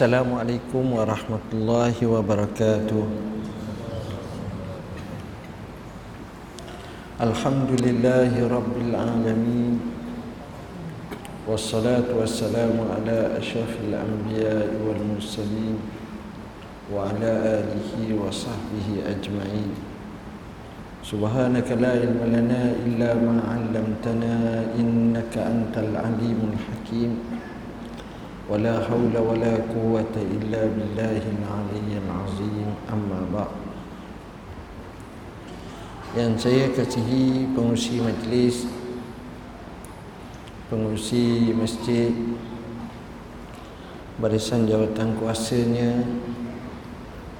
Assalamualaikum warahmatullahi wabarakatuh. Alhamdulillahi rabbil alamin. Wassalatu wassalamu ala ashrafil anbiya wal mursalin Wa ala alihi wa sahbihi ajma'in. Subhanaka la ilma lana illa ma 'allamtana innaka antal alimul hakim ولا حول ولا قوة إلا بالله العلي العظيم أما بعد yang saya kasihi pengurusi majlis pengurusi masjid barisan jawatan kuasanya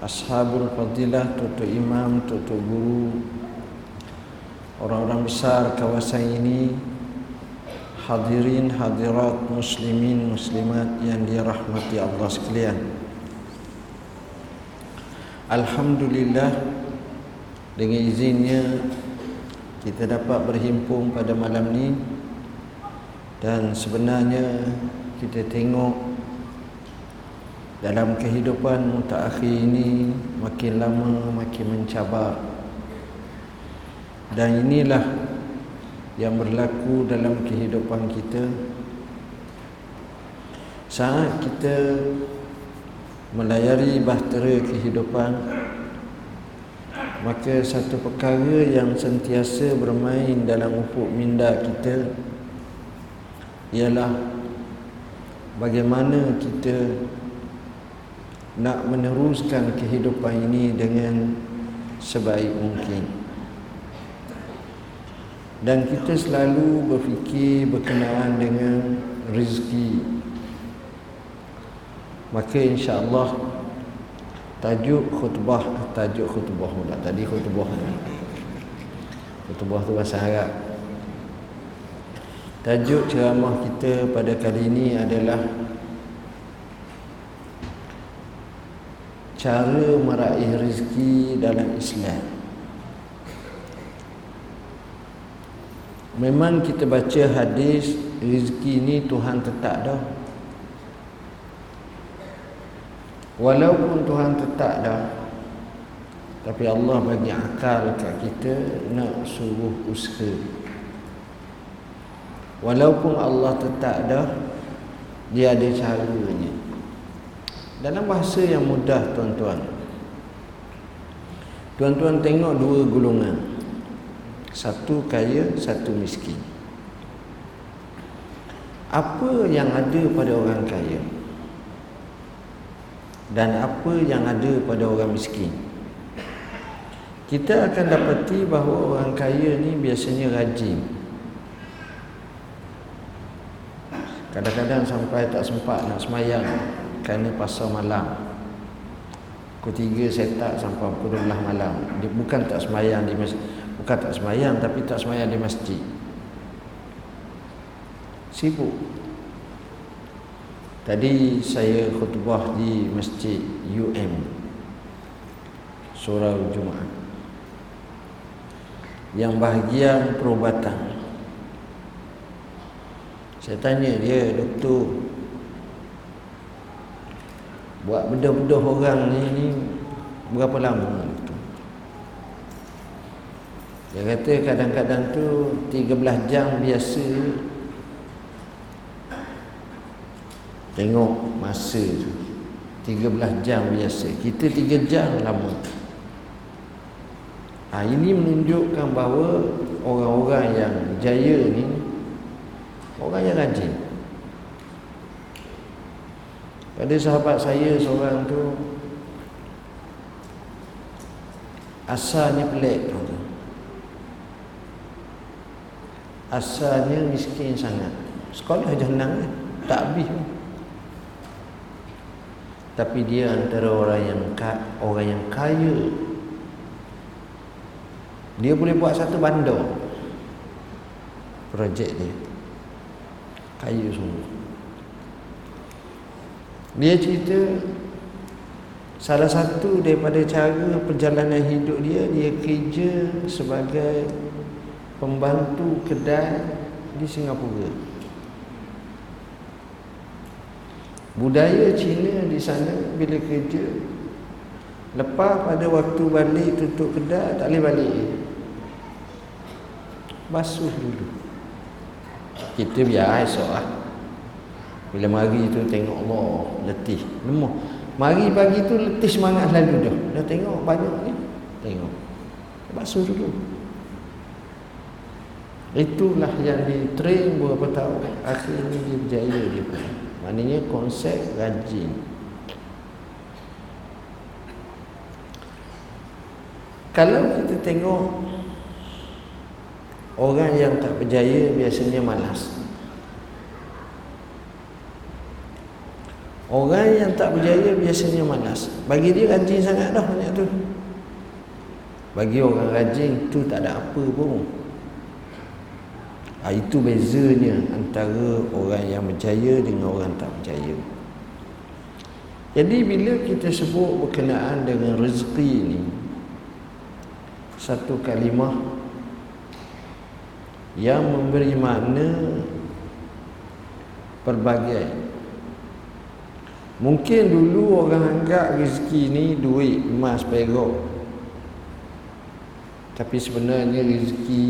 ashabul fadilah tutu imam tutu guru orang-orang besar kawasan ini hadirin hadirat muslimin muslimat yang dirahmati Allah sekalian. Alhamdulillah dengan izinnya kita dapat berhimpun pada malam ni. Dan sebenarnya kita tengok dalam kehidupan mutaakhir ini makin lama makin mencabar. Dan inilah yang berlaku dalam kehidupan kita. Saat kita melayari bahtera kehidupan maka satu perkara yang sentiasa bermain dalam ufuk minda kita ialah bagaimana kita nak meneruskan kehidupan ini dengan sebaik mungkin dan kita selalu berfikir berkenaan dengan rezeki. Maka insya-Allah tajuk khutbah tajuk khutbah pula. Tadi khutbah khutbah tu bahasa Arab. Tajuk ceramah kita pada kali ini adalah cara meraih rezeki dalam Islam Memang kita baca hadis rezeki ni Tuhan tetap dah. Walaupun Tuhan tetap dah tapi Allah bagi akal kat kita nak suruh usaha. Walaupun Allah tetap dah dia ada caranya. Dalam bahasa yang mudah tuan-tuan. Tuan-tuan tengok dua golongan. Satu kaya, satu miskin. Apa yang ada pada orang kaya? Dan apa yang ada pada orang miskin? Kita akan dapati bahawa orang kaya ni biasanya rajin. Kadang-kadang sampai tak sempat nak semayang Kerana pasal malam. Pukul tiga saya tak sampai pukul 12 malam. Dia bukan tak semayang di masjid Bukan tak semayang tapi tak semayang di masjid. Sibuk. Tadi saya khutbah di masjid UM Surah Jumaat. Yang bahagian perubatan. Saya tanya dia Doktor Buat bedah-bedah orang ni, ni Berapa lama dia kata kadang-kadang tu 13 jam biasa. Tengok masa tu. 13 jam biasa. Kita 3 jam lama. Ha, Ini menunjukkan bahawa Orang-orang yang jaya ni Orang yang rajin. Ada sahabat saya seorang tu Asalnya pelik tu asalnya miskin sangat. Sekolah jenang tak habis tapi dia antara orang yang orang yang kaya. Dia boleh buat satu bandar. Projek dia. Kaya semua. Dia cerita salah satu daripada cara perjalanan hidup dia dia kerja sebagai pembantu kedai di Singapura. budaya Cina di sana bila kerja lepas pada waktu balik tutup kedai tak boleh balik. Basuh dulu. Kita biar esok lah. Bila mari tu tengok Allah letih lemah mari pagi tu letih semangat lalu dah. Dah tengok banyak ni tengok. Basuh dulu itulah yang di train beberapa tahun akhirnya dia berjaya dia pun maknanya konsep rajin. Kalau kita tengok orang yang tak berjaya biasanya malas. Orang yang tak berjaya biasanya malas. Bagi dia rajin sangat dah banyak tu. Bagi orang rajin tu tak ada apa pun ha, itu bezanya antara orang yang berjaya dengan orang tak berjaya. Jadi bila kita sebut berkenaan dengan rezeki ni satu kalimah yang memberi makna pelbagai. Mungkin dulu orang anggap rezeki ni duit emas perak. Tapi sebenarnya rezeki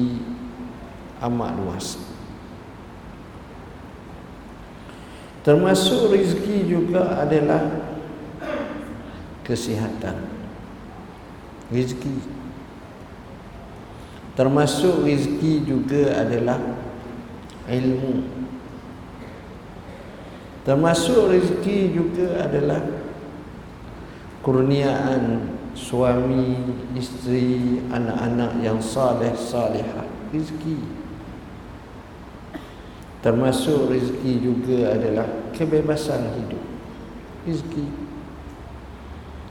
amat luas. Termasuk rezeki juga adalah kesihatan. Rezeki. Termasuk rezeki juga adalah ilmu. Termasuk rezeki juga adalah kurniaan suami, isteri, anak-anak yang saleh salihah rezeki termasuk rezeki juga adalah kebebasan hidup. Rezeki.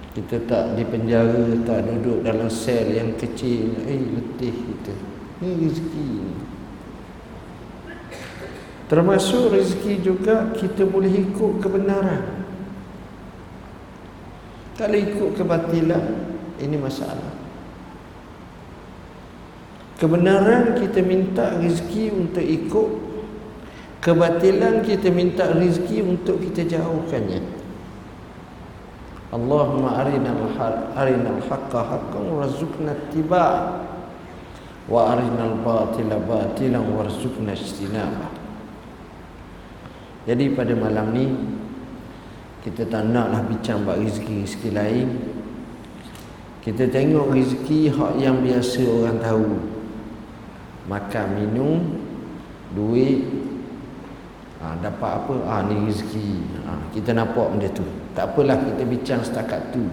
Kita tak di penjara tak duduk dalam sel yang kecil eh letih kita. Ini rezeki termasuk rezeki juga kita boleh ikut kebenaran. Kalau ikut kebatilan ini masalah. Kebenaran kita minta rezeki untuk ikut kebatilan kita minta rezeki untuk kita jauhkannya Allahumma arina arina al-haqqa haqqan warzuqna ittiba' wa arina al-batila batilan warzuqna ijtinaba. Jadi pada malam ni kita tak naklah bincang bab rezeki-rezeki lain. Kita tengok rezeki hak yang biasa orang tahu. Makan, minum, duit, ha, dapat apa? Ah ha, ni rezeki. Ha, kita nampak benda tu. Tak apalah kita bincang setakat tu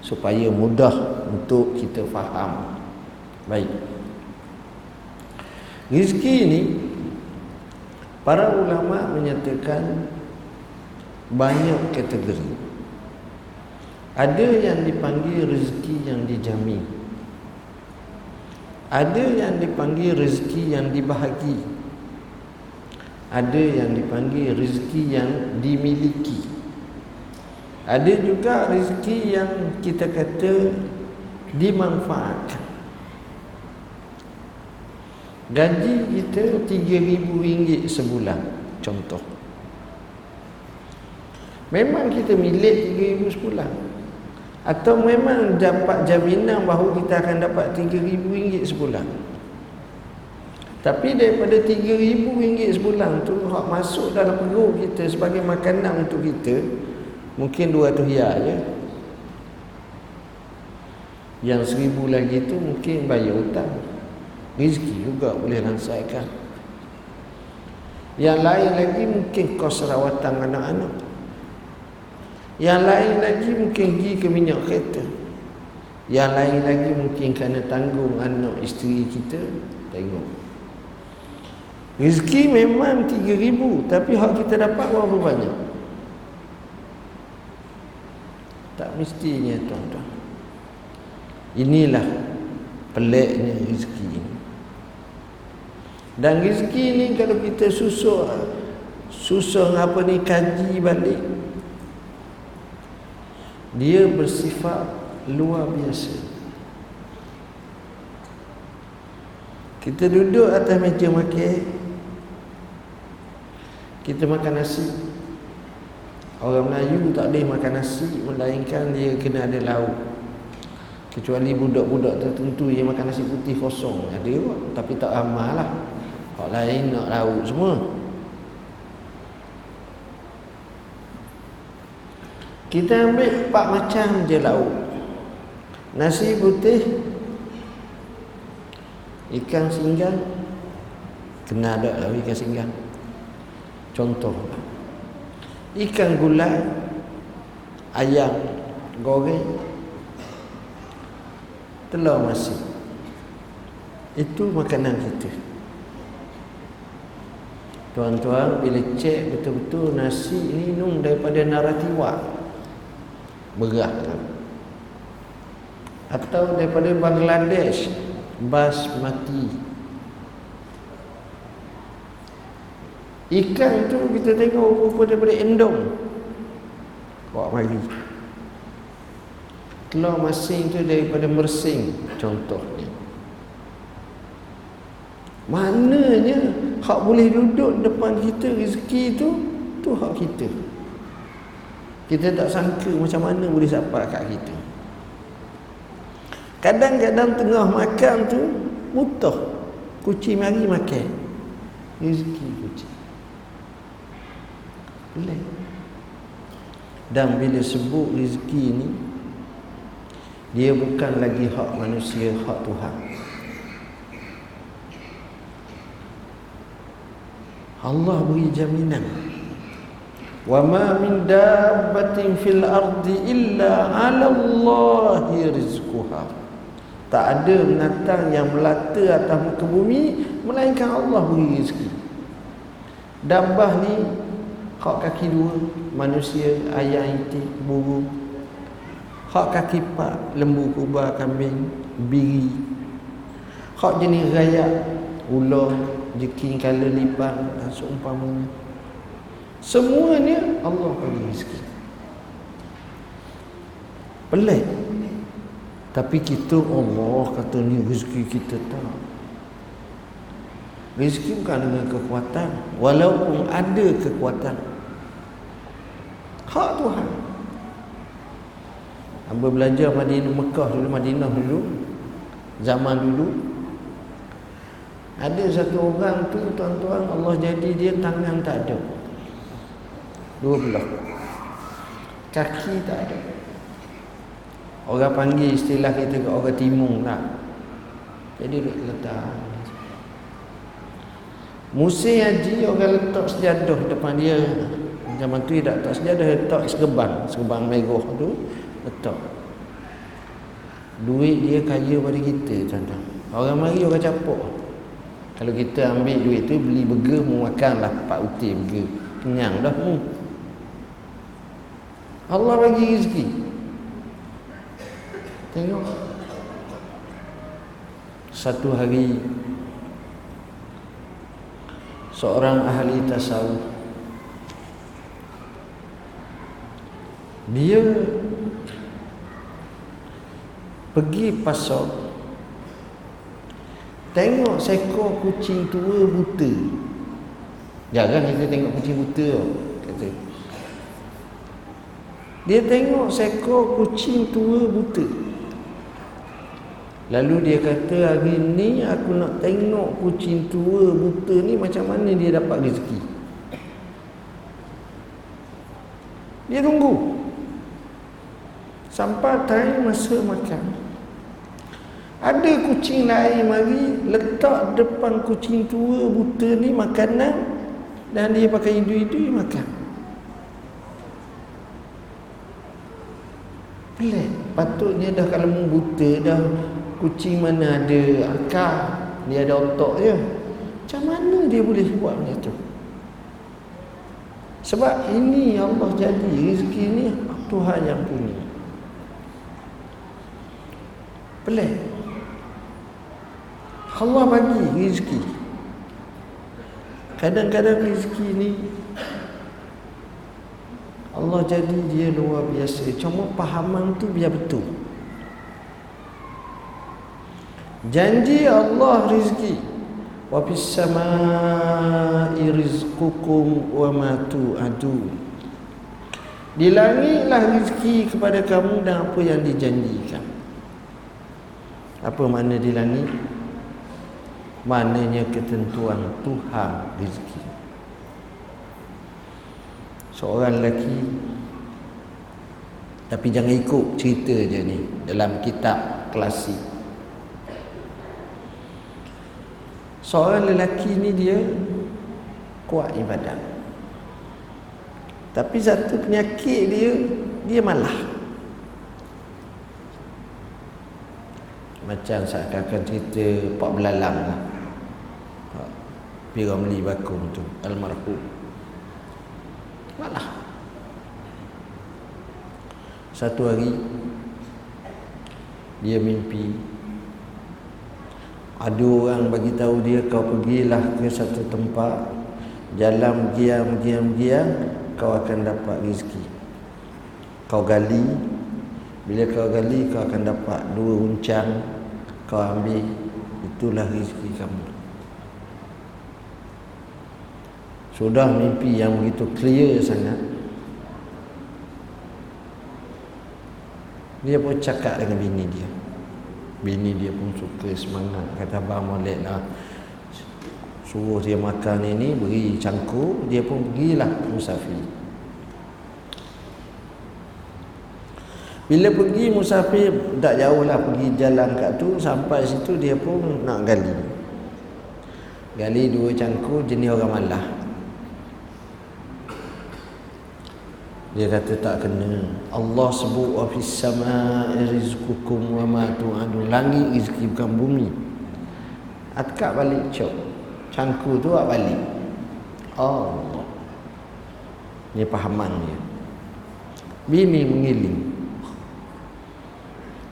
supaya mudah untuk kita faham. Baik. Rizki ini para ulama menyatakan banyak kategori. Ada yang dipanggil rezeki yang dijamin. Ada yang dipanggil rezeki yang dibahagi. Ada yang dipanggil rezeki yang dimiliki. Ada juga rezeki yang kita kata dimanfaatkan. Gaji kita RM3,000 sebulan contoh. Memang kita milik RM3,000 sebulan. Atau memang dapat jaminan bahawa kita akan dapat RM3,000 sebulan. Tapi daripada RM3,000 sebulan tu hak masuk dalam perut kita sebagai makanan untuk kita Mungkin 200 ya je. Yang seribu lagi tu mungkin bayar hutang. Rizki juga boleh lansaikan. Yang lain lagi mungkin kos rawatan anak-anak. Yang lain lagi mungkin pergi ke minyak kereta. Yang lain lagi mungkin kena tanggung anak isteri kita Tengok Rizki memang 3000 Tapi hak kita dapat berapa banyak? Tak mestinya tuan-tuan. Inilah peliknya rezeki ini. Dan rezeki ini kalau kita susah Susah apa ni kaji balik Dia bersifat luar biasa. Kita duduk atas meja makan Kita makan nasi. Orang Melayu tak boleh makan nasi Melainkan dia kena ada lauk. Kecuali budak-budak tertentu Yang makan nasi putih kosong. Ada juga Tapi tak amal lah. Orang lain nak lauk semua. Kita ambil empat macam je lauk. Nasi putih Ikan singgang. Kena ada lah ikan singgang Contoh. Ikan gulai ayam goreng telur masih. Itu makanan kita. Tuan-tuan bila cek betul-betul nasi ini minum daripada naratiwa berat atau daripada Bangladesh basmati Ikan tu kita tengok rupa daripada endong. Bawa mari. Telur masing tu daripada mersing contohnya. Mananya hak boleh duduk depan kita rezeki tu tu hak kita. Kita tak sangka macam mana boleh sampai kat kita. Kadang-kadang tengah makan tu muntah. Kucing mari makan. Rezeki kucing. Pelik. Dan bila sebut rezeki ni dia bukan lagi hak manusia, hak Tuhan. Allah beri jaminan. Wa ma min dabbatin fil ardi illa 'ala Allahi rizquha. Tak ada binatang yang melata atas muka bumi melainkan Allah beri rezeki. Dabbah ni Hak kaki dua Manusia, ayam, itik, burung. Hak kaki empat Lembu, kubah, kambing, biri. Hak jenis rayak Ular, jeking, kala, lipan Dan seumpamanya Semuanya Allah bagi rezeki. Pelik. Tapi kita Allah kata ni rezeki kita tak. Rezeki bukan dengan kekuatan. Walaupun ada kekuatan Hak Tuhan. Hamba belajar Madinah Mekah dulu Madinah dulu Zaman dulu. Ada satu orang tu Tuan-tuan Allah jadi dia tangan tak ada. Dua belah. Kaki tak ada. Orang panggil istilah kita ke orang timung lah Jadi letak. Musim haji orang letak sejadah depan dia Zaman tu dia tak letak sejadah letak segebang Segebang merah tu letak. Duit dia kaya pada kita tuan Orang mari orang capuk Kalau kita ambil duit tu beli burger mu makan lah Pak uti burger. Kenyang dah mu. Allah bagi rezeki. Tengok. Satu hari seorang ahli tasawuf dia pergi pasar tengok seekor kucing tua buta jarang kita tengok kucing buta kata dia tengok seekor kucing tua buta Lalu dia kata hari ni aku nak tengok kucing tua buta ni macam mana dia dapat rezeki. Dia tunggu. Sampai time masa makan. Ada kucing lain mari letak depan kucing tua buta ni makanan dan dia pakai hidu-hidu makan. Pelik. Patutnya dah kalau buta dah kucing mana ada akal dia ada otak je macam mana dia boleh buat macam tu sebab ini Allah jadi rezeki ni Tuhan yang punya pelik. Allah bagi rezeki. Kadang-kadang rezeki ni Allah jadi dia luar biasa. Cuma pahaman tu biar betul. Janji Allah rizki Wa fis samai rizqukum wa ma tu'adu Di langitlah rezeki kepada kamu dan apa yang dijanjikan. Apa makna di langit? Maknanya ketentuan Tuhan rezeki. Seorang lelaki tapi jangan ikut cerita je ni dalam kitab klasik. Seorang lelaki ni dia kuat ibadat. Tapi satu penyakit dia dia malah. Macam saya akan cerita Pak Belalang lah. Pak Piramli Bakung tu almarhum. Malah. Satu hari dia mimpi ada orang bagi tahu dia kau pergilah ke satu tempat jalan giam giam giam kau akan dapat rezeki kau gali bila kau gali kau akan dapat dua uncang kau ambil. Itulah rezeki kamu. Sudah mimpi yang begitu clear sangat. Dia pun cakap dengan bini dia. Bini dia pun suka semangat. Kata Abang Malik lah. Suruh dia makan ini Beri cangkuk. Dia pun pergilah musafir Bila pergi musafir Tak jauh lah pergi jalan kat tu Sampai situ dia pun nak gali Gali dua cangkuk jenis orang malah Dia kata tak kena. Allah sebut wa fis samaa'i rizqukum wa ma tu'adun. Langit rezeki bukan bumi. Atkak balik cok. Cangku tu awak balik. Oh. Ni pahaman dia. Bini mengiling.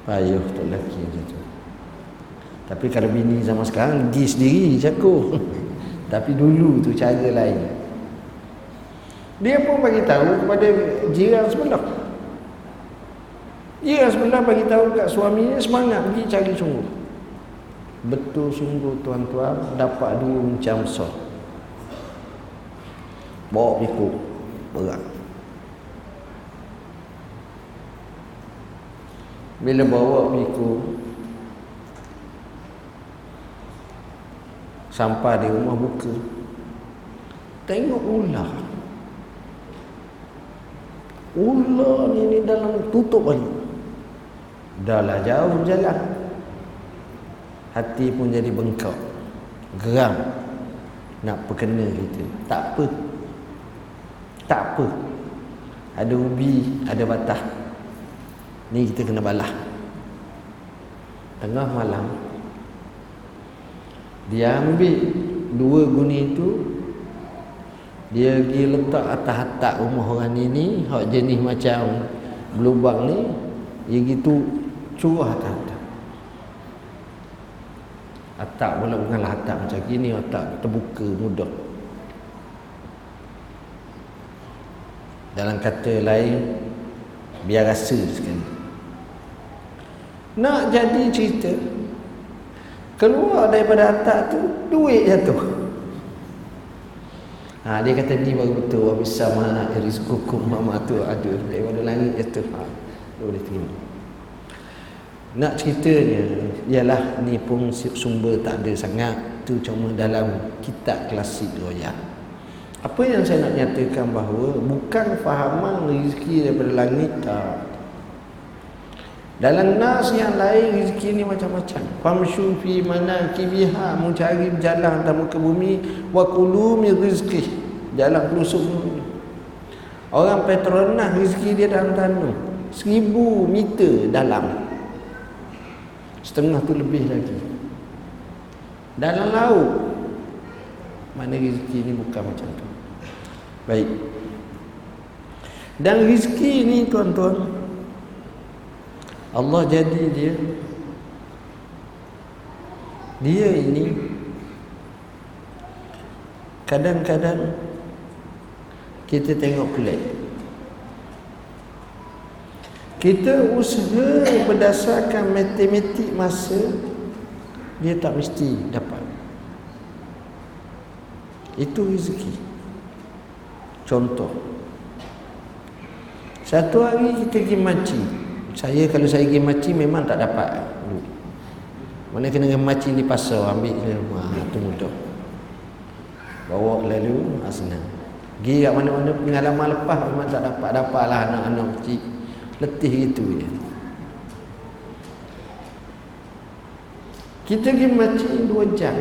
Payuh tu lelaki macam tu. Tapi kalau bini zaman sekarang pergi sendiri cakap. Tapi dulu tu cara lain. Dia pun bagi tahu kepada jiran sebelah. Jiran sebelah bagi tahu kat suaminya semangat pergi cari sungguh. Betul sungguh tuan-tuan dapat dua macam sok. Bawa pikul berat. Bila bawa pikul sampai di rumah buka tengok ular Ular ni, ni dalam tutup balik. Dahlah jauh jalan. Hati pun jadi bengkak. Geram. Nak perkena kita. Tak apa. Tak apa. Ada ubi, ada batah. Ni kita kena balah. Tengah malam. Dia ambil dua guni itu dia pergi letak atas atap rumah orang ni ni hak jenis macam belubang ni dia gitu curah atas atap atap pula bukanlah atap macam gini atap terbuka mudah dalam kata lain biar rasa sekali nak jadi cerita keluar daripada atap tu duit jatuh Ha, dia kata ni baru betul wa bisama rizqukum ma tu ada daripada langit itu ha boleh terima. Nak ceritanya ialah ni pun sumber tak ada sangat tu cuma dalam kitab klasik royak. Apa yang saya nak nyatakan bahawa bukan fahaman rezeki daripada langit tak. Dalam nas yang lain rezeki ni macam-macam. Famshu fi manakibiha mencari jalan dalam muka bumi wa kulu min rizqi jalan pelusuk bumi. Orang Petronas rezeki dia dalam tanah seribu meter dalam. Setengah tu lebih lagi. Dalam laut. Mana rezeki ni bukan macam tu. Baik. Dan rezeki ni tuan-tuan Allah jadi dia. Dia ini kadang-kadang kita tengok pelik kita usaha berdasarkan matematik masa dia tak mesti dapat. Itu rezeki. Contoh. Satu hari kita pergi maci. Saya kalau saya pergi maci memang tak dapat. Mana kena pergi maci di pasar ambil je. Ha, tu mudah. Bawa lalu ha, senang. Pergi kat mana-mana pengalaman lepas memang tak dapat dapatlah anak-anak kecil. Letih gitu je. Kita pergi maci dua jam.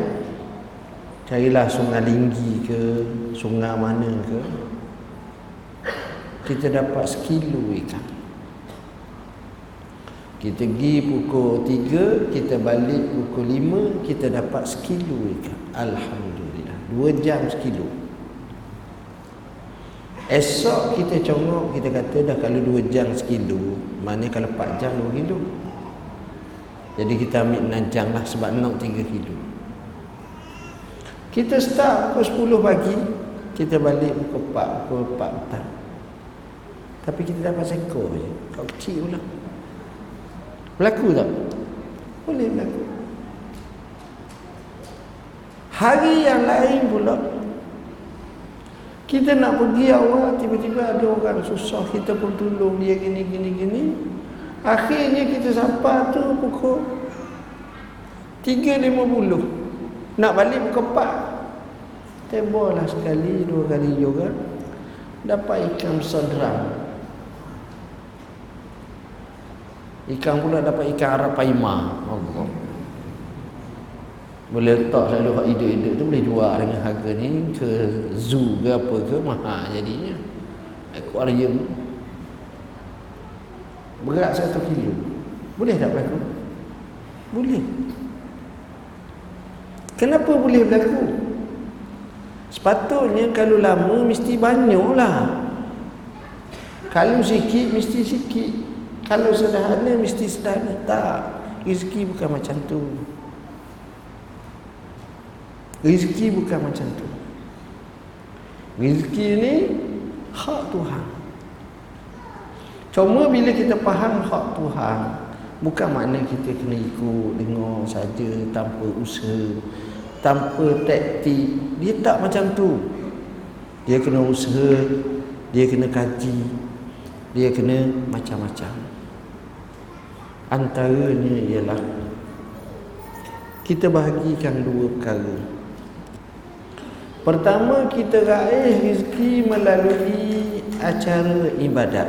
Carilah sungai linggi ke, sungai mana ke. Kita dapat sekilo ikan. Kita pergi pukul tiga, kita balik pukul lima, kita dapat sekilo ikan. Alhamdulillah. Dua jam sekilo. Esok kita congok, kita kata dah kalau dua jam sekilo, mana kalau empat jam dua kilo. Jadi kita ambil najang lah sebab nak tiga kilo. Kita start pukul 10 pagi Kita balik pukul 4 Pukul 4 petang Tapi kita dapat sekor je Kau kecil pula Berlaku tak? Boleh berlaku. Hari yang lain pula Kita nak pergi awal Tiba-tiba ada orang susah Kita pun tolong dia gini gini gini. Akhirnya kita sampai tu pukul 3.50 nak balik pukul 4 Tebolah sekali Dua kali juga. Dapat ikan sedram Ikan pula dapat ikan Arab Paima Allah Boleh letak selalu Hak hidup-hidup tu boleh jual dengan harga ni Ke zoo ke apa ke Mahal jadinya Aquarium Berat satu kilo Boleh tak berlaku? Boleh Kenapa boleh berlaku? Sepatutnya kalau lama mesti banyaklah. Kalau sikit mesti sikit. Kalau sederhana mesti sederhana. Tak. Rezeki bukan macam tu. Rezeki bukan macam tu. Rezeki ni hak Tuhan. Cuma bila kita faham hak Tuhan, bukan makna kita kena ikut dengar saja tanpa usaha tanpa taktik dia tak macam tu dia kena usaha dia kena kaji dia kena macam-macam antaranya ialah kita bahagikan dua perkara. Pertama kita raih rezeki melalui acara ibadat.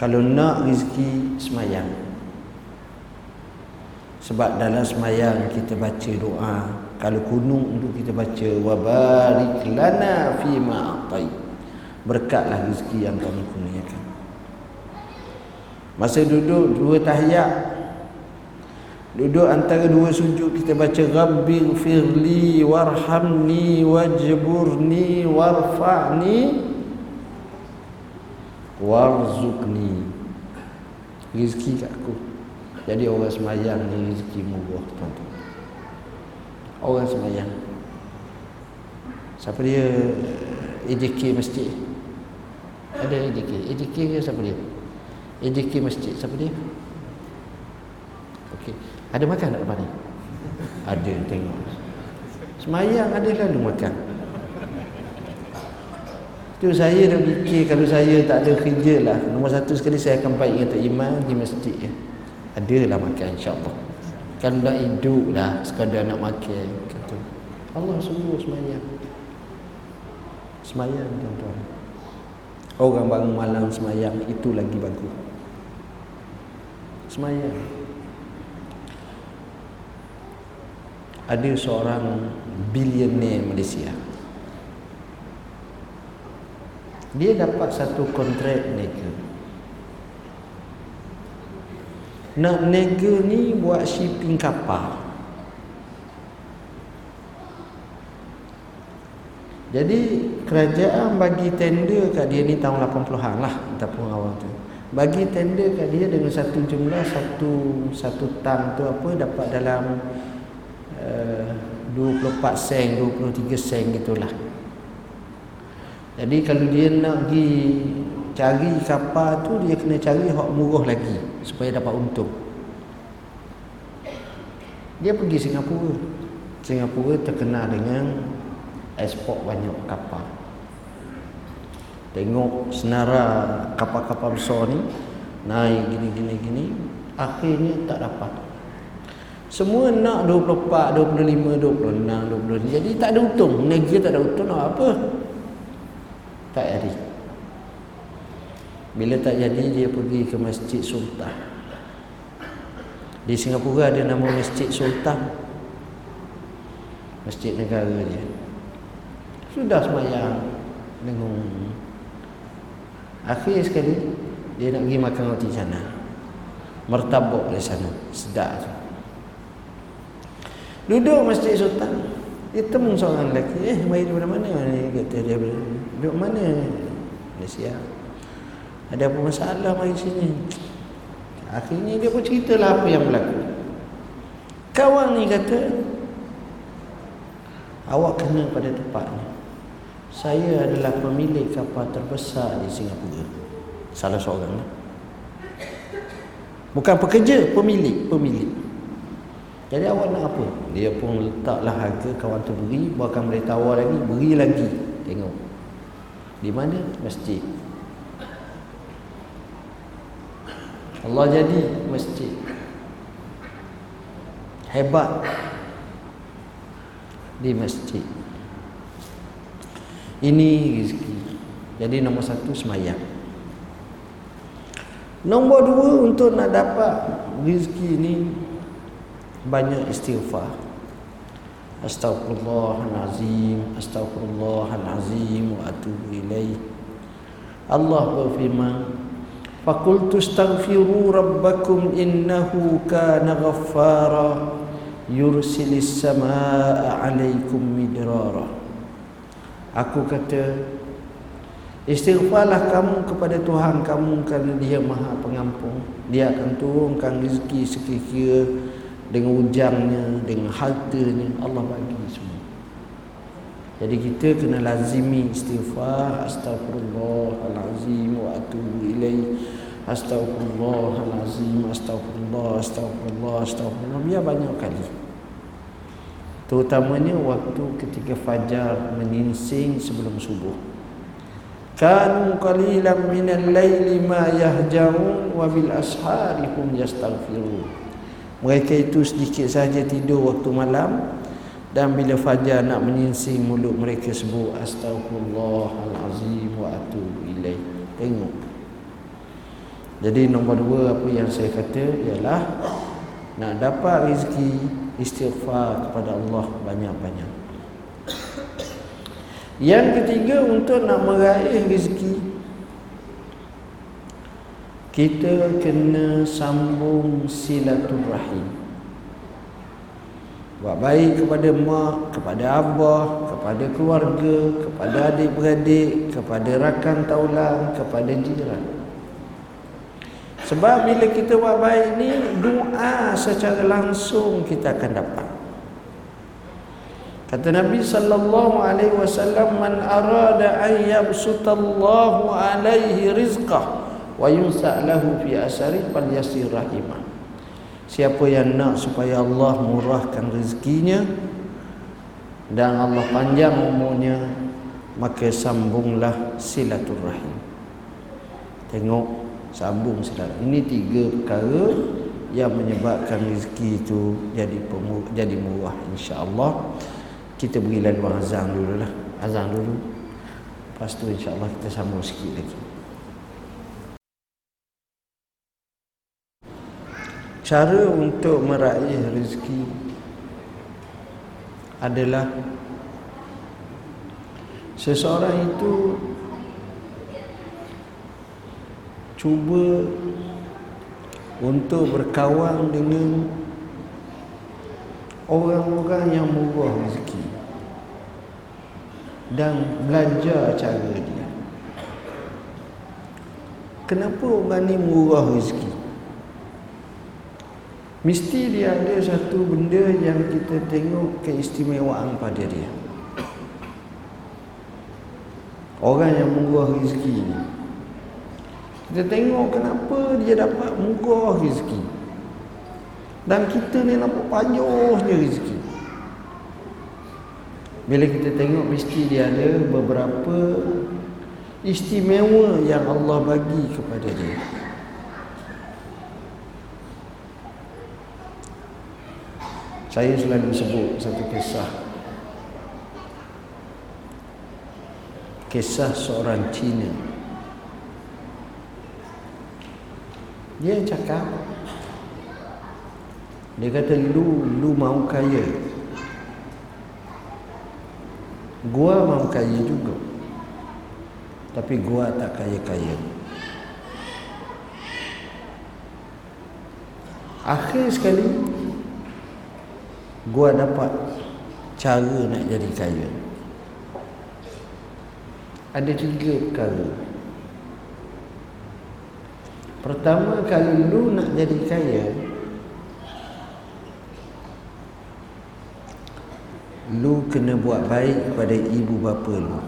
Kalau nak rezeki semayang. Sebab dalam semayang kita baca doa. Kalau kunung itu kita baca Wabarik lana fima atai. Berkatlah rezeki yang kami kurniakan Masa duduk dua tahiyat Duduk antara dua sujud kita baca Rabbi firli warhamni wajburni warfa'ni Warzukni Rizki kat aku jadi orang semayang ni rezeki murah tuan-tuan. Orang semayang. Siapa dia EDK masjid? Ada EDK. EDK ke siapa dia? EDK masjid. Siapa dia? Okey. Ada makan tak lepas ni? Ada tengok. Semayang ada lalu makan. Tu saya dah fikir kalau saya tak ada kerja lah. Nombor satu sekali saya akan baik dengan Tok Iman di masjid ya adalah makan insyaAllah kan dah hidup lah sekadar nak makan kata Allah suruh semayang semayang tuan-tuan orang bangun malam semayang itu lagi bagus semayang. Ada seorang billionaire Malaysia. Dia dapat satu kontrak mereka nak nega ni buat shipping kapal. Jadi kerajaan bagi tender kat dia ni tahun 80-an lah ataupun awal tu bagi tender kat dia dengan satu jumlah satu satu tang tu apa dapat dalam uh, 24 sen 23 sen gitulah. Jadi kalau dia nak pergi cari kapal tu dia kena cari hak murah lagi supaya dapat untung. Dia pergi Singapura. Singapura terkenal dengan ekspor banyak kapal tengok senara kapal-kapal besar ni naik gini gini gini akhirnya tak dapat. Semua nak 24, 25, 26, 20 jadi tak ada untung negeri tak ada untung nak apa? Tak jadi. Bila tak jadi dia pergi ke masjid sultan. Di Singapura ada nama masjid sultan. Masjid negara dia. Sudah semayang dengan akhir sekali dia nak pergi makan roti sana martabak di sana sedap tu. Duduk masjid sultan dia temu seorang lelaki. Eh mari dari mana? Ni kata dia duduk mana? Malaysia ada apa masalah? Mari sini. Akhirnya dia pun ceritalah apa yang berlaku. Kawan ni kata awak kena pada tempat ni saya adalah pemilik kapal terbesar di Singapura salah seorang bukan pekerja pemilik pemilik jadi awak nak apa? Dia pun letaklah harga kawan tu beri, bahkan boleh tawar lagi, beri lagi. Tengok. Di mana? Masjid. Allah jadi masjid. Hebat. Di masjid. Ini rezeki. Jadi nombor satu semayang. Nombor dua untuk nak dapat rezeki ini banyak istighfar Astaghfirullahalazim Astaghfirullahalazim wa atubu ilaih Allah berfirman Fakultu astaghfiru rabbakum innahu kana ghaffara yursilis samaa alaikum midrara Aku kata Istighfarlah kamu kepada Tuhan kamu kerana dia maha pengampun Dia akan turunkan rezeki sekiranya dengan ujangnya, dengan hartanya Allah bagi semua. Jadi kita kena lazimi istighfar, astaghfirullahalazim wa atubu ilaih. Astaghfirullahalazim, astaghfirullah, astaghfirullah, astaghfirullah. Biar banyak kali. Terutamanya waktu ketika fajar menyingsing sebelum subuh. Kanu qalilan minal laili ma yahjaun wa bil ashari hum yastaghfirun. Mereka itu sedikit saja tidur waktu malam dan bila fajar nak menyingsing mulut mereka sebut astagfirullahalazim wa atubu ilaih. Tengok. Jadi nombor dua apa yang saya kata ialah nak dapat rezeki istighfar kepada Allah banyak-banyak. Yang ketiga untuk nak meraih rezeki kita kena sambung silaturahim buat baik kepada mak, kepada abah, kepada keluarga, kepada adik-beradik, kepada rakan taulan, kepada jiran. Sebab bila kita buat baik ni doa secara langsung kita akan dapat. Kata Nabi sallallahu alaihi wasallam man arada an yabsutallahu alaihi rizqah wa fi asari fal yasir rahimah siapa yang nak supaya Allah murahkan rezekinya dan Allah panjang umurnya maka sambunglah silaturahim tengok sambung silat ini tiga perkara yang menyebabkan rezeki itu jadi pemur, jadi murah insya-Allah. Kita beri lalu azan dulu lah. Azan dulu. Lepas tu insya-Allah kita sambung sikit lagi. Cara untuk meraih rezeki adalah seseorang itu cuba untuk berkawan dengan orang-orang yang murah rezeki dan belajar cara dia kenapa orang ni murah rezeki Mesti dia ada satu benda yang kita tengok keistimewaan pada dia. Orang yang murah rezeki ni. Kita tengok kenapa dia dapat murah rezeki. Dan kita ni nampak panjangnya rezeki. Bila kita tengok mesti dia ada beberapa istimewa yang Allah bagi kepada dia saya selalu sebut satu kisah kisah seorang Cina dia cakap. Dia kata lu lu mau kaya. Gua mau kaya juga. Tapi gua tak kaya-kaya. Akhir sekali gua dapat cara nak jadi kaya. Ada tiga perkara pertama kalau lu nak jadi kaya lu kena buat baik kepada ibu bapa lu.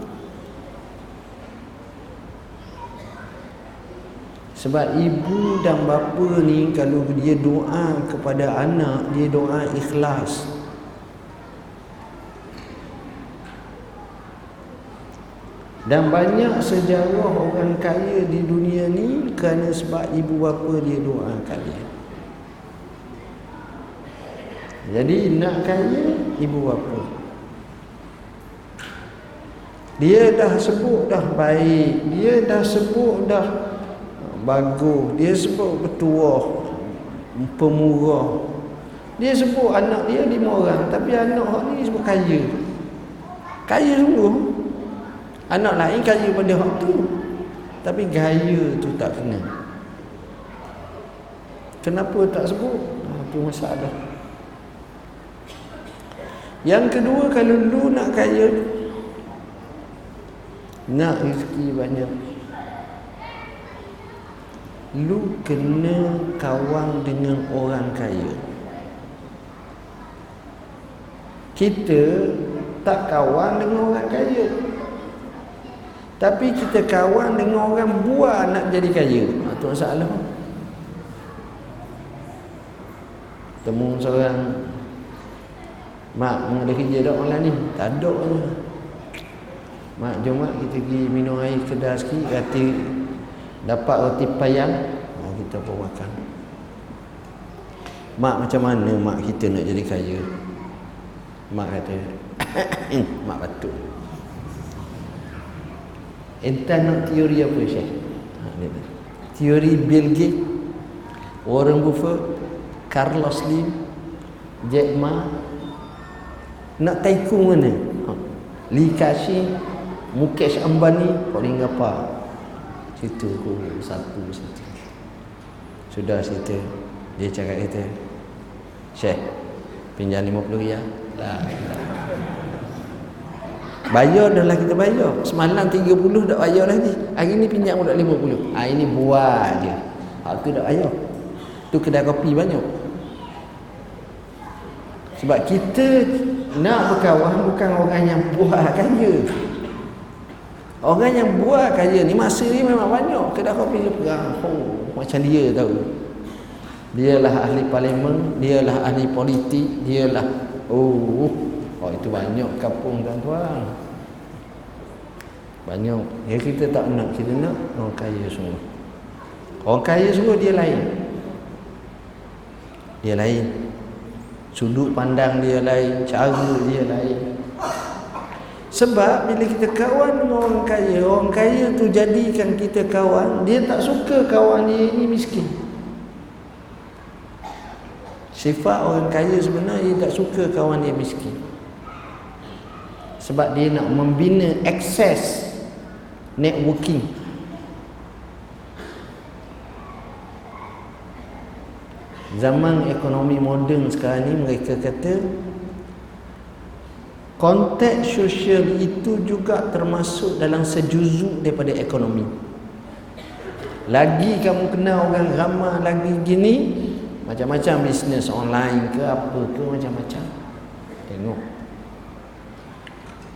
Sebab ibu dan bapa ni kalau dia doa kepada anak dia doa ikhlas dan banyak sejarah orang kaya di dunia ni kerana sebab ibu bapa dia doakan dia jadi nak kaya ibu bapa. Dia dah sebut dah baik, dia dah sebut dah bagus, dia sebut bertuah, pemurah. Dia sebut anak dia lima orang, tapi anak hak ni sebut kaya. Kaya sungguh. Anak lain kaya pada hak tu. Tapi gaya tu tak kena. Kenapa tak sebut? Itu masalah. Yang kedua kalau lu nak kaya Nak rezeki banyak Lu kena kawan dengan orang kaya Kita tak kawan dengan orang kaya Tapi kita kawan dengan orang buat nak jadi kaya Itu ha, masalah Temu seorang Mak, ada kerja tak malam ni? Tak ada lah. Mak, jom mak kita pergi minum air kedai sikit. Rati dapat roti payang. Oh, kita pun makan. Mak, macam mana mak kita nak jadi kaya? Mak kata, mak batuk. Entah nak teori apa, Syekh? Ha, teori Bill Gates, Warren Buffett, Carlos Slim, Jack Ma, nak taikun mana? Ha. Li Kashi Mukesh Ambani paling apa. Situ aku satu situ sudah situ dia cakap kata Syekh pinjam 50 riyal lah bayar dah lah kita bayar semalam 30 dah bayar lagi hari ni pinjam pun dah 50 hari ni buat je hak tu dah bayar tu kedai kopi banyak sebab kita nak berkawan bukan orang yang buat kaya. Orang yang buat kaya ni masa ni memang banyak. Kedai kopi dia perang. Oh, macam dia tahu. Dialah ahli parlimen, dialah ahli politik, dialah oh, oh itu banyak kampung tuan-tuan. Banyak. Ya kita tak nak, kita nak orang kaya semua. Orang kaya semua dia lain. Dia lain sudut pandang dia lain cara dia lain sebab bila kita kawan dengan orang kaya orang kaya tu jadikan kita kawan dia tak suka kawan dia ini miskin sifat orang kaya sebenarnya dia tak suka kawan dia miskin sebab dia nak membina akses networking. Zaman ekonomi moden sekarang ni mereka kata konteks sosial itu juga termasuk dalam sejuzuk daripada ekonomi. Lagi kamu kenal orang ramah lagi gini macam-macam bisnes online ke apa ke macam-macam. Tengok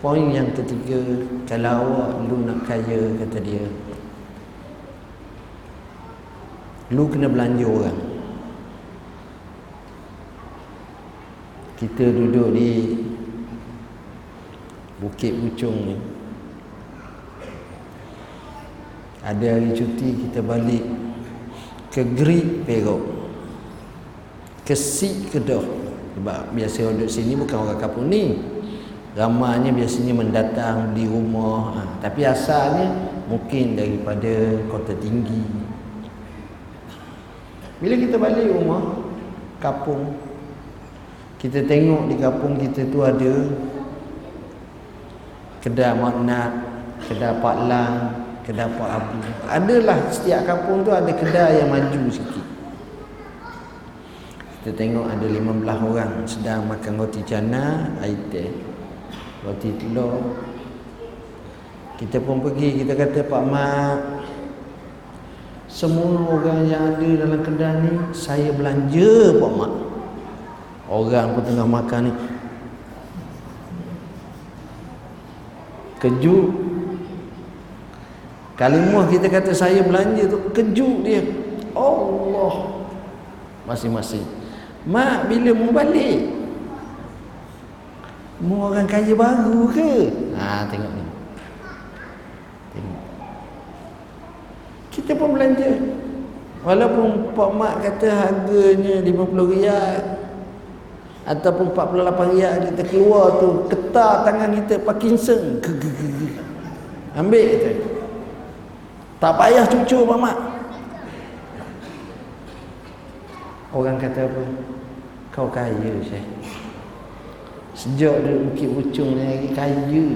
poin yang ketiga kalau awak lu nak kaya kata dia lu kena belanja orang. Kita duduk di Bukit Pucung ni. Ada hari cuti kita balik ke Greek Perak. Ke Sik Kedah. Sebab biasa duduk sini bukan orang kampung ni ramanya biasanya mendatang di rumah. Ha, tapi asalnya mungkin daripada kota tinggi. Bila kita balik rumah kampung kita tengok di kampung kita tu ada kedai maknat kedai pak lang kedai Pak Abu. Adalah setiap kampung tu ada kedai yang maju sikit. Kita tengok ada 15 orang sedang makan roti cana air teh roti telur kita pun pergi kita kata Pak Mak semua orang yang ada dalam kedai ni saya belanja Pak Mak orang pun tengah makan ni kejut Kalimah kita kata saya belanja tu kejut dia. Allah. Masing-masing. Mak bila mau balik? Mau orang kaya baru ke? Ha tengok ni. Tengok. Kita pun belanja. Walaupun pak mak kata harganya 50 riyal ataupun 48 riyal kita keluar tu ketar tangan kita Parkinson. Ambil kita. Tak payah cucu mamak. Orang kata apa? Kau kaya Syekh. Sejak dia Bukit Pucung ni lagi kaya.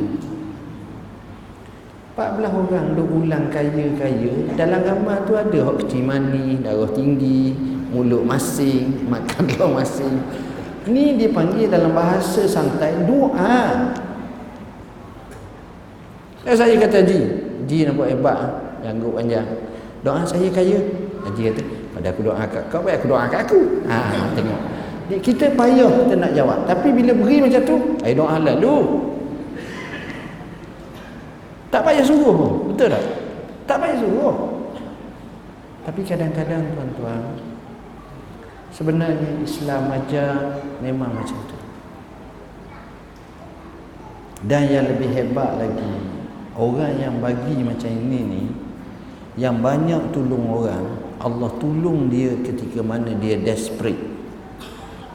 14 orang duk ulang kaya-kaya. Dalam gambar tu ada hak kecil mani, darah tinggi, mulut masing, makan darah masing. Ni dia panggil dalam bahasa santai doa. Saya kata Ji, Ji nampak hebat janggut panjang doa saya kaya Haji kata pada aku doa kat kau baik aku doa kat aku ha tengok kita payah kita nak jawab. Tapi bila beri macam tu ai doa lalu tak payah suruh pun betul tak? Tak payah suruh. Tapi kadang-kadang tuan-tuan sebenarnya Islam ajar memang macam tu. Dan yang lebih hebat lagi orang yang bagi macam ini ni yang banyak tolong orang Allah tolong dia ketika mana dia desperate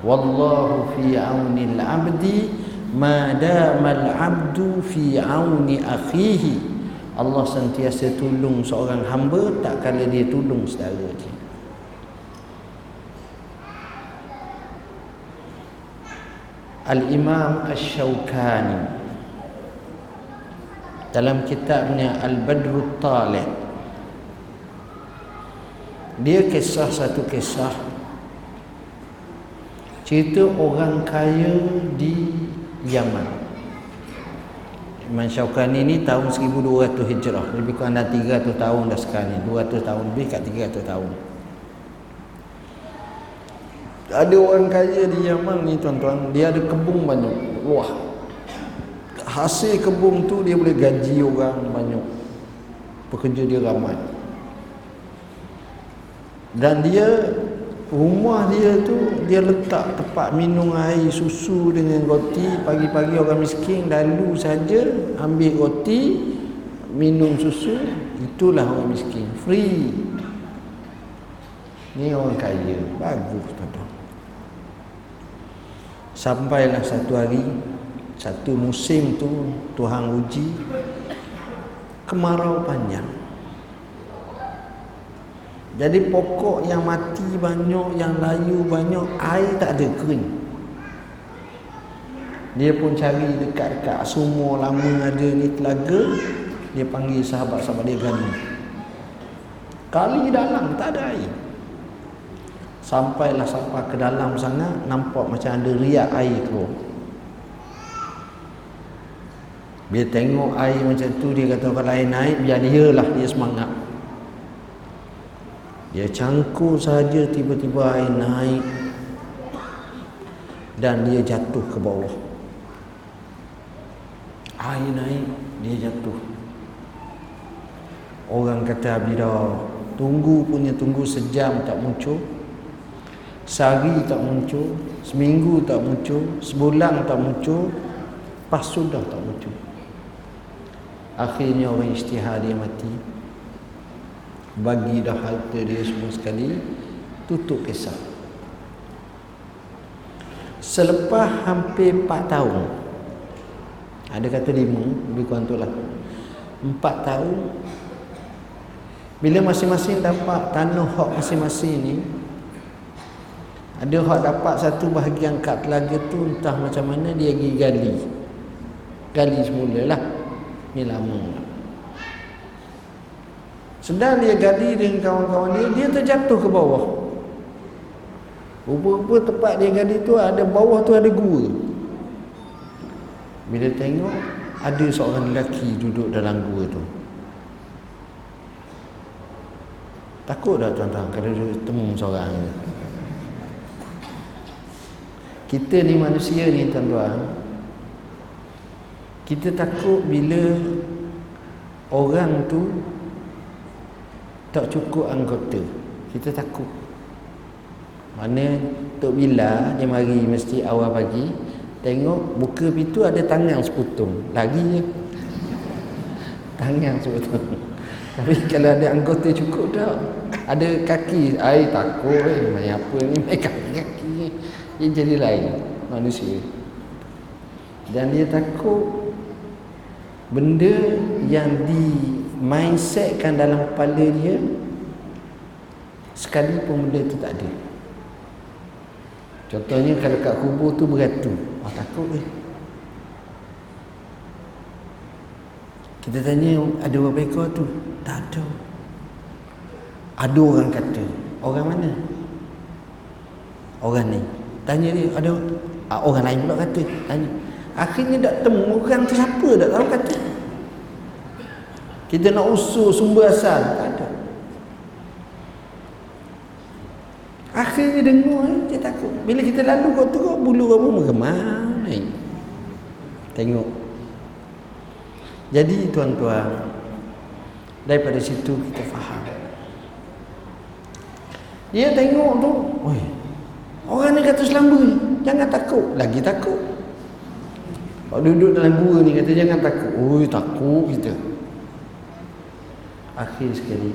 wallahu fi auni al-abdi ma dama al-abdu fi auni akhihi. Allah sentiasa tolong seorang hamba tak kala dia tolong saudara dia. Al-Imam Ash-Shawkani dalam kitabnya Al-Badrut Talib. Dia kisah satu kisah cerita orang kaya di Yaman. Imam Syaukani ni tahun 1200 Hijrah. Lebih kurang dah 300 tahun dah sekarang ni. 200 tahun lebih kat 300 tahun. Ada orang kaya di Yaman ni tuan-tuan. Dia ada kebun banyak. Luah hasil kebun tu dia boleh gaji orang banyak. Pekerja dia ramai. Dan dia rumah dia tu dia letak tempat minum air susu dengan roti. Pagi-pagi orang miskin lalu saja ambil roti minum susu. Itulah orang miskin. Free. Ni orang kaya. Bagus tuan sampailah satu hari satu musim tu Tuhan uji kemarau panjang jadi pokok yang mati banyak, yang layu banyak, air tak ada kering. Dia pun cari dekat-dekat sumur lama ada ni telaga, dia panggil sahabat-sahabat dia gani. Kali dalam tak ada air. Sampailah sampai ke dalam sangat, nampak macam ada riak air keluar. Dia tengok air macam tu, dia kata kalau air naik, biar dia lah, dia semangat. Dia cangkul saja tiba-tiba air naik dan dia jatuh ke bawah. Air naik, dia jatuh. Orang kata Abida, tunggu punya tunggu sejam tak muncul. Sehari tak muncul, seminggu tak muncul, sebulan tak muncul, pas sudah tak muncul. Akhirnya orang istihar dia mati. Bagi dah harta dia semua sekali tutup kisah. Selepas hampir 4 tahun ada kata 5 lebih kurang tu lah. 4 tahun bila masing-masing dapat tanah hak masing-masing ni ada hak dapat satu bahagian kat telaga tu entah macam mana dia pergi gali. Gali semula lah. Ni lama sedang dia gali dengan kawan-kawan dia dia terjatuh ke bawah. Rupa-rupa tempat dia gali tu ada bawah tu ada gua. Bila tengok ada seorang lelaki duduk dalam gua tu. Takut tak tuan-tuan kalau dia temu seorang? Ni kita ni manusia ni tuan-tuan kita takut bila orang tu tak cukup anggota. Kita takut. Mana Tok Bila dia mari mesti awal pagi tengok buka pintu ada tangan seputung. Lagi je. Tangan seputung. Tapi kalau ada anggota cukup tak? Ada kaki. Ai takut eh main apa ni? Main kaki kaki dia jadi lain manusia. Dan dia takut benda yang di mindsetkan dalam kepala dia sekalipun benda itu tak ada. Contohnya kalau kat kubur tu beratu. Oh, takut ke kita tanya ada berapa ekor tu? Tak ada. Ada orang kata orang mana? Orang ni. Tanya dia ada ah, orang lain pula kata. Tanya. Akhirnya tak temu orang tu siapa tak tahu kata kita nak usul sumber asal. Tak ada. Akhirnya dengar eh, dia takut. Bila kita lalu kau kau bulu kamu mengemar naik tengok. Jadi tuan-tuan daripada situ kita faham. Dia tengok tu Oi, orang ni kata selamba jangan takut. Lagi takut. Kalau duduk dalam gua ni kata jangan takut. Oi takut kita akhir sekali.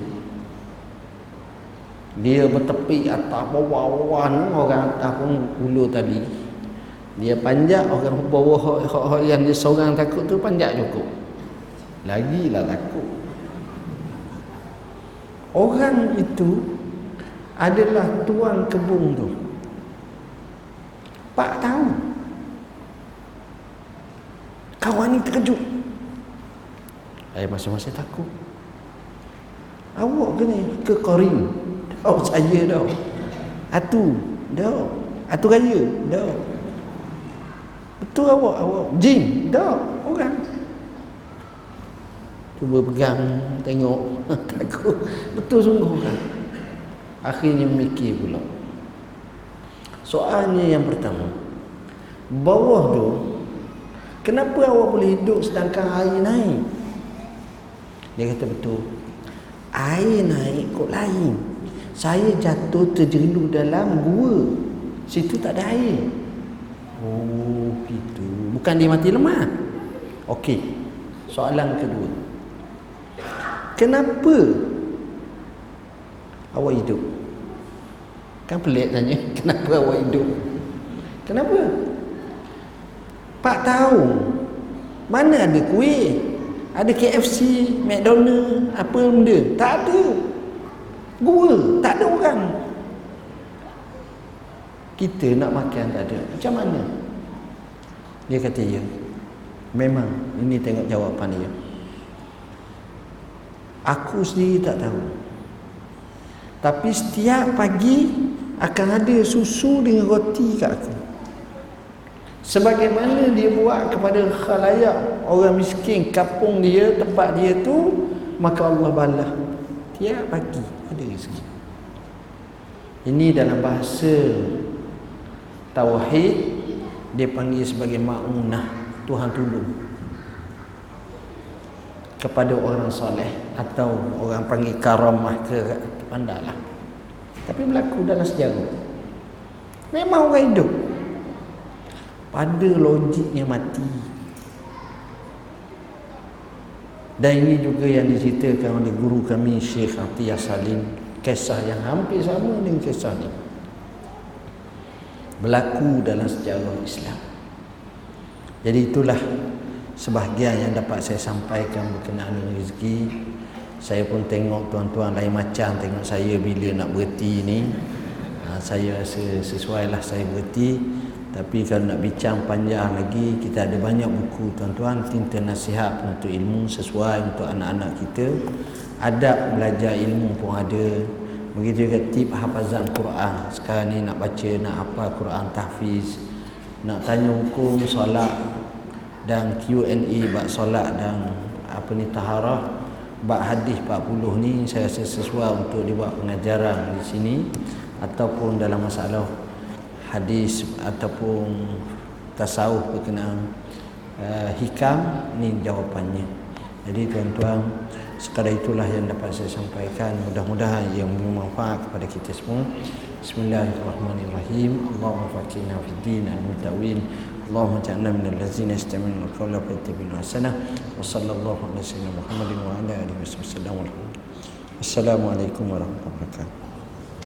Dia bertepi atas bawah-bawah orang atas pun ulu tadi. Dia panjat orang bawah yang dia seorang takut tu panjat cukup. Lagilah takut. Orang itu adalah tuan kebun tu. Pak tahu. Kawan ni terkejut. Saya masing-masing takut Awak ke ni? Ke Korin? Oh saya dah. Atu. Dah. Atu raya. Dah. Betul awak? Awak. Jin. Dah. Orang. Cuba pegang. Tengok. Takut. Betul sungguh kan? Akhirnya mikir pula. Soalnya yang pertama. Bawah tu. Kenapa awak boleh hidup sedangkan air naik? Dia kata betul air naik kok lain. Saya jatuh terjelur dalam gua. Situ tak ada air. Oh gitu. Bukan dia mati lemah. Okey. Soalan kedua. Kenapa awak hidup? Kan pelik tanya. Kenapa awak hidup? Kenapa? Pak tahu mana ada kuih ada KFC, McDonald, apa benda? Tak ada. Gua, tak ada orang. Kita nak makan tak ada. Macam mana? Dia kata ya. Memang ini tengok jawapan dia. Aku sendiri tak tahu. Tapi setiap pagi akan ada susu dengan roti kat aku sebagaimana dia buat kepada khalayak orang miskin kampung dia tempat dia tu maka Allah balas. Tiap pagi ada rezeki ini dalam bahasa tauhid dia panggil sebagai ma'unah Tuhan tolong kepada orang soleh atau orang panggil karamah ke pandailah tapi berlaku dalam sejarah. Memang orang hidup pada logiknya mati. Dan ini juga yang diceritakan oleh guru kami Syekh Atiyah Salim. Kisah yang hampir sama dengan kisah ini berlaku dalam sejarah Islam. Jadi itulah sebahagian yang dapat saya sampaikan berkenaan dengan rezeki. Saya pun tengok tuan-tuan lain macam tengok saya bila nak berhenti ni. Ha, saya rasa sesuai lah saya berhenti tapi kalau nak bincang panjang lagi kita ada banyak buku. Tuan-tuan tinta nasihat untuk ilmu sesuai untuk anak-anak kita. Adab belajar ilmu pun ada. Begitu juga tip hafazan Quran. Sekarang ni nak baca nak apa Quran tahfiz nak tanya hukum solat dan Q&A bab solat dan apa ni taharah. Bab hadis 40 ni saya rasa sesuai untuk dibuat pengajaran di sini ataupun dalam masalah hadis ataupun tasawuf berkenaan uh, hikam ni jawapannya. Jadi tuan-tuan sekadar itulah yang dapat saya sampaikan. Mudah-mudahan yang bermanfaat kepada kita semua. Bismillahirrahmanirrahim. Allahumma faqihna fid din al-mutawin Allahumma ja'alna min allazina yastami'una al-qawla fa yattabi'una ahsana. Wa sallallahu alaihi wa sallam wa ala alihi wa sallam. Assalamualaikum warahmatullahi wabarakatuh